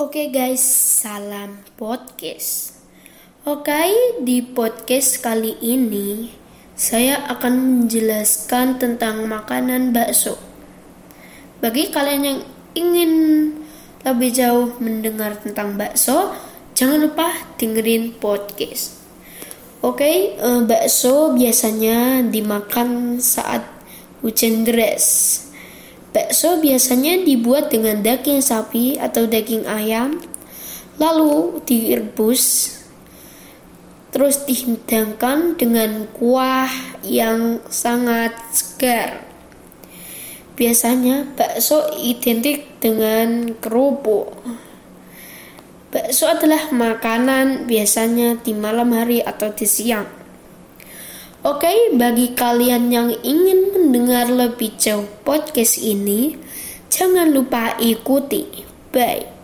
Oke guys, salam podcast. Oke, di podcast kali ini saya akan menjelaskan tentang makanan bakso. Bagi kalian yang ingin lebih jauh mendengar tentang bakso, jangan lupa dengerin podcast. Oke, eh, bakso biasanya dimakan saat hujan deras Bakso biasanya dibuat dengan daging sapi atau daging ayam, lalu direbus, terus dihidangkan dengan kuah yang sangat segar. Biasanya bakso identik dengan kerupuk. Bakso adalah makanan biasanya di malam hari atau di siang. Oke, bagi kalian yang ingin mendengar lebih jauh podcast ini, jangan lupa ikuti. Bye.